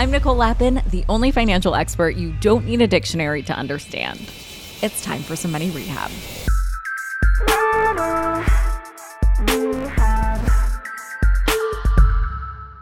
I'm Nicole Lapin, the only financial expert you don't need a dictionary to understand. It's time for some money rehab.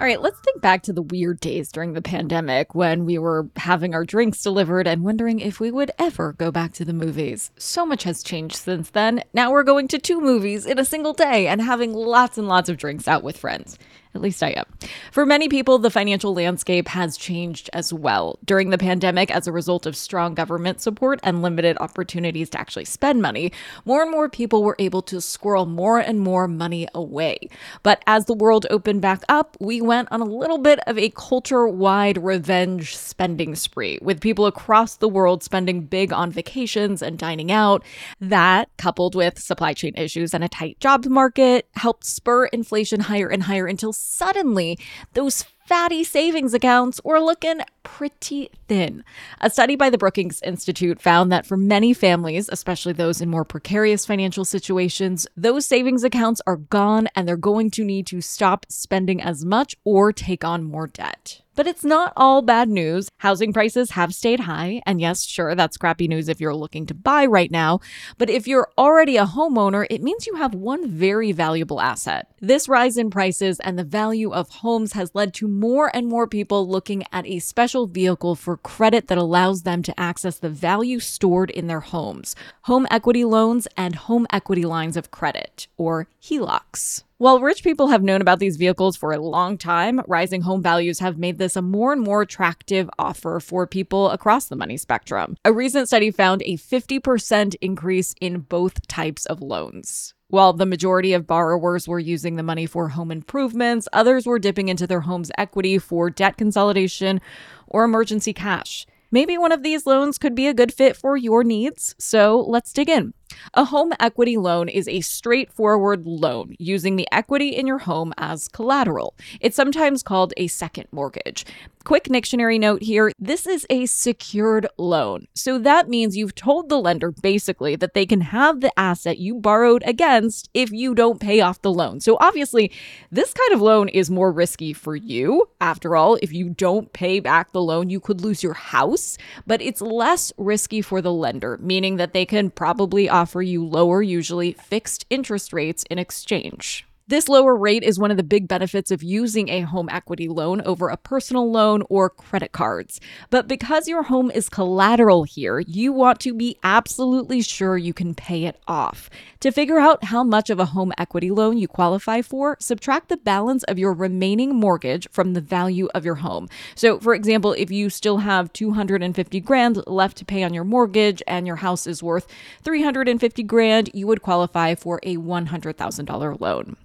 All right, let's think back to the weird days during the pandemic when we were having our drinks delivered and wondering if we would ever go back to the movies. So much has changed since then. Now we're going to two movies in a single day and having lots and lots of drinks out with friends. At least I am. For many people, the financial landscape has changed as well. During the pandemic, as a result of strong government support and limited opportunities to actually spend money, more and more people were able to squirrel more and more money away. But as the world opened back up, we went on a little bit of a culture wide revenge spending spree, with people across the world spending big on vacations and dining out. That, coupled with supply chain issues and a tight jobs market, helped spur inflation higher and higher until suddenly those fatty savings accounts were looking pretty thin. A study by the Brookings Institute found that for many families, especially those in more precarious financial situations, those savings accounts are gone and they're going to need to stop spending as much or take on more debt. But it's not all bad news. Housing prices have stayed high. And yes, sure, that's crappy news if you're looking to buy right now. But if you're already a homeowner, it means you have one very valuable asset. This rise in prices and the value of homes has led to more and more people looking at a special vehicle for credit that allows them to access the value stored in their homes home equity loans and home equity lines of credit, or HELOCs. While rich people have known about these vehicles for a long time, rising home values have made this a more and more attractive offer for people across the money spectrum. A recent study found a 50% increase in both types of loans. While the majority of borrowers were using the money for home improvements, others were dipping into their home's equity for debt consolidation or emergency cash. Maybe one of these loans could be a good fit for your needs, so let's dig in. A home equity loan is a straightforward loan using the equity in your home as collateral. It's sometimes called a second mortgage. Quick dictionary note here this is a secured loan. So that means you've told the lender basically that they can have the asset you borrowed against if you don't pay off the loan. So obviously, this kind of loan is more risky for you. After all, if you don't pay back the loan, you could lose your house, but it's less risky for the lender, meaning that they can probably offer you lower, usually fixed interest rates in exchange. This lower rate is one of the big benefits of using a home equity loan over a personal loan or credit cards. But because your home is collateral here, you want to be absolutely sure you can pay it off. To figure out how much of a home equity loan you qualify for, subtract the balance of your remaining mortgage from the value of your home. So, for example, if you still have 250 grand left to pay on your mortgage and your house is worth 350 grand, you would qualify for a $100,000 loan.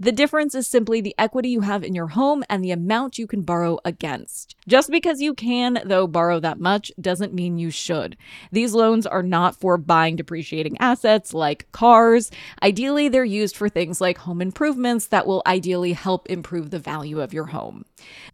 The difference is simply the equity you have in your home and the amount you can borrow against. Just because you can, though, borrow that much doesn't mean you should. These loans are not for buying depreciating assets like cars. Ideally, they're used for things like home improvements that will ideally help improve the value of your home.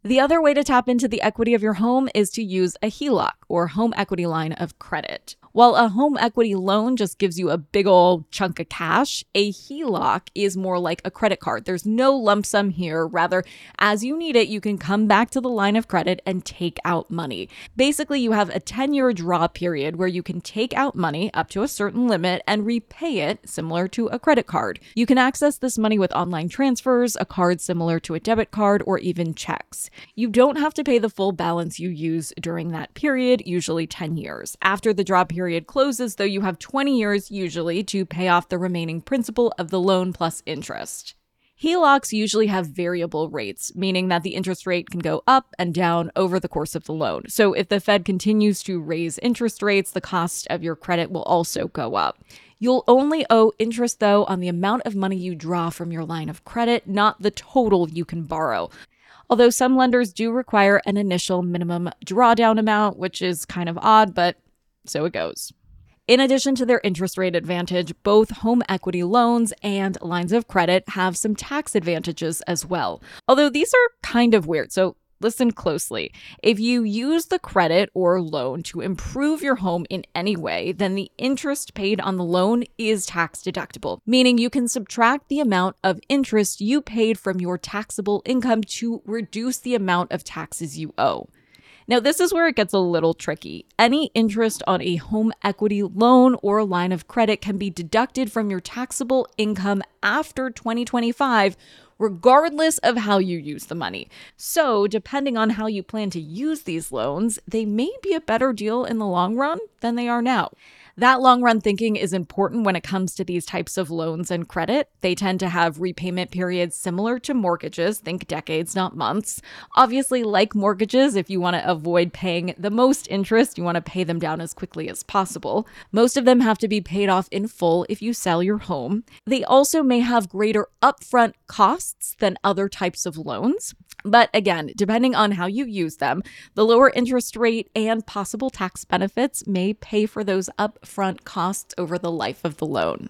The other way to tap into the equity of your home is to use a HELOC or home equity line of credit. While a home equity loan just gives you a big old chunk of cash, a HELOC is more like a credit card. There's no lump sum here. Rather, as you need it, you can come back to the line of credit and take out money. Basically, you have a 10 year draw period where you can take out money up to a certain limit and repay it, similar to a credit card. You can access this money with online transfers, a card similar to a debit card, or even checks. You don't have to pay the full balance you use during that period, usually 10 years. After the draw period closes, though you have 20 years usually to pay off the remaining principal of the loan plus interest. HELOCs usually have variable rates, meaning that the interest rate can go up and down over the course of the loan. So if the Fed continues to raise interest rates, the cost of your credit will also go up. You'll only owe interest, though, on the amount of money you draw from your line of credit, not the total you can borrow. Although some lenders do require an initial minimum drawdown amount, which is kind of odd, but so it goes. In addition to their interest rate advantage, both home equity loans and lines of credit have some tax advantages as well. Although these are kind of weird. So listen closely. If you use the credit or loan to improve your home in any way, then the interest paid on the loan is tax deductible, meaning you can subtract the amount of interest you paid from your taxable income to reduce the amount of taxes you owe. Now, this is where it gets a little tricky. Any interest on a home equity loan or line of credit can be deducted from your taxable income after 2025 regardless of how you use the money. So, depending on how you plan to use these loans, they may be a better deal in the long run than they are now. That long run thinking is important when it comes to these types of loans and credit. They tend to have repayment periods similar to mortgages, think decades, not months. Obviously, like mortgages, if you want to avoid paying the most interest, you want to pay them down as quickly as possible. Most of them have to be paid off in full if you sell your home. They also may have greater upfront costs than other types of loans. But again, depending on how you use them, the lower interest rate and possible tax benefits may pay for those upfront costs over the life of the loan.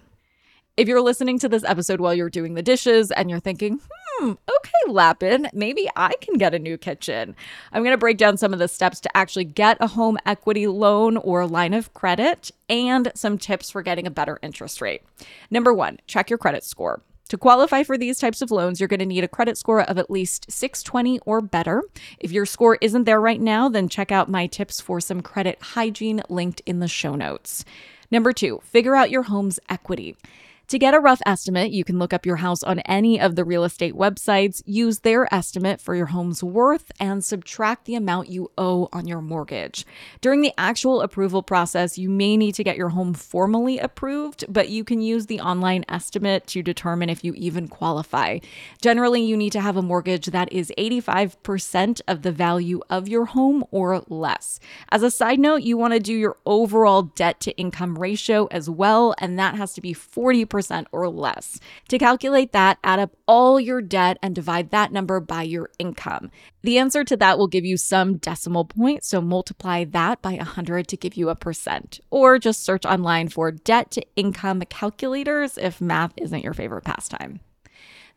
If you're listening to this episode while you're doing the dishes and you're thinking, hmm, okay, Lapin, maybe I can get a new kitchen. I'm going to break down some of the steps to actually get a home equity loan or line of credit and some tips for getting a better interest rate. Number one, check your credit score. To qualify for these types of loans, you're going to need a credit score of at least 620 or better. If your score isn't there right now, then check out my tips for some credit hygiene linked in the show notes. Number two, figure out your home's equity. To get a rough estimate, you can look up your house on any of the real estate websites, use their estimate for your home's worth, and subtract the amount you owe on your mortgage. During the actual approval process, you may need to get your home formally approved, but you can use the online estimate to determine if you even qualify. Generally, you need to have a mortgage that is 85% of the value of your home or less. As a side note, you want to do your overall debt to income ratio as well, and that has to be 40% or less. To calculate that, add up all your debt and divide that number by your income. The answer to that will give you some decimal point, so multiply that by 100 to give you a percent. Or just search online for debt to income calculators if math isn't your favorite pastime.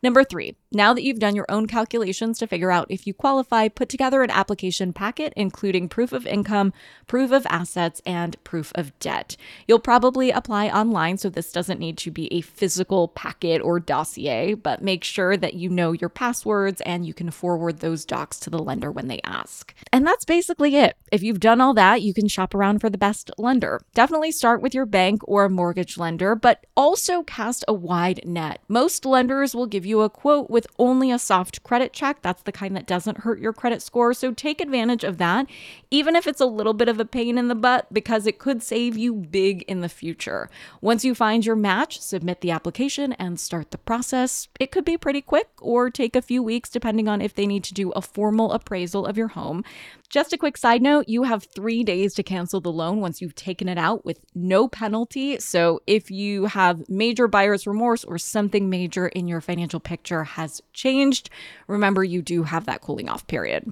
Number three, now that you've done your own calculations to figure out if you qualify, put together an application packet including proof of income, proof of assets, and proof of debt. You'll probably apply online, so this doesn't need to be a physical packet or dossier, but make sure that you know your passwords and you can forward those docs to the lender when they ask. And that's basically it. If you've done all that, you can shop around for the best lender. Definitely start with your bank or a mortgage lender, but also cast a wide net. Most lenders will give you you a quote with only a soft credit check. That's the kind that doesn't hurt your credit score. So take advantage of that, even if it's a little bit of a pain in the butt, because it could save you big in the future. Once you find your match, submit the application and start the process. It could be pretty quick or take a few weeks, depending on if they need to do a formal appraisal of your home. Just a quick side note you have three days to cancel the loan once you've taken it out with no penalty. So if you have major buyer's remorse or something major in your financial picture has changed, remember you do have that cooling off period.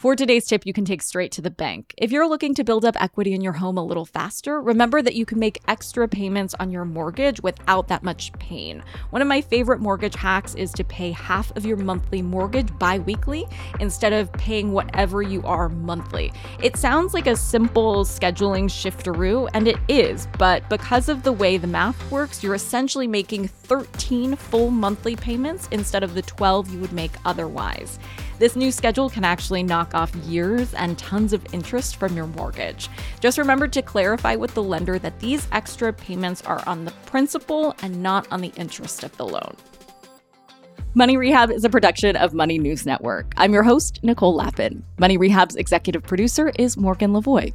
For today's tip, you can take straight to the bank. If you're looking to build up equity in your home a little faster, remember that you can make extra payments on your mortgage without that much pain. One of my favorite mortgage hacks is to pay half of your monthly mortgage bi weekly instead of paying whatever you are monthly. It sounds like a simple scheduling shifteroo, and it is, but because of the way the math works, you're essentially making 13 full monthly payments instead of the 12 you would make otherwise. This new schedule can actually knock off years and tons of interest from your mortgage. Just remember to clarify with the lender that these extra payments are on the principal and not on the interest of the loan. Money Rehab is a production of Money News Network. I'm your host, Nicole Lapin. Money Rehab's executive producer is Morgan Lavoie.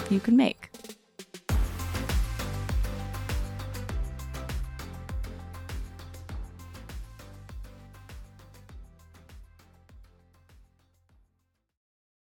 you can make.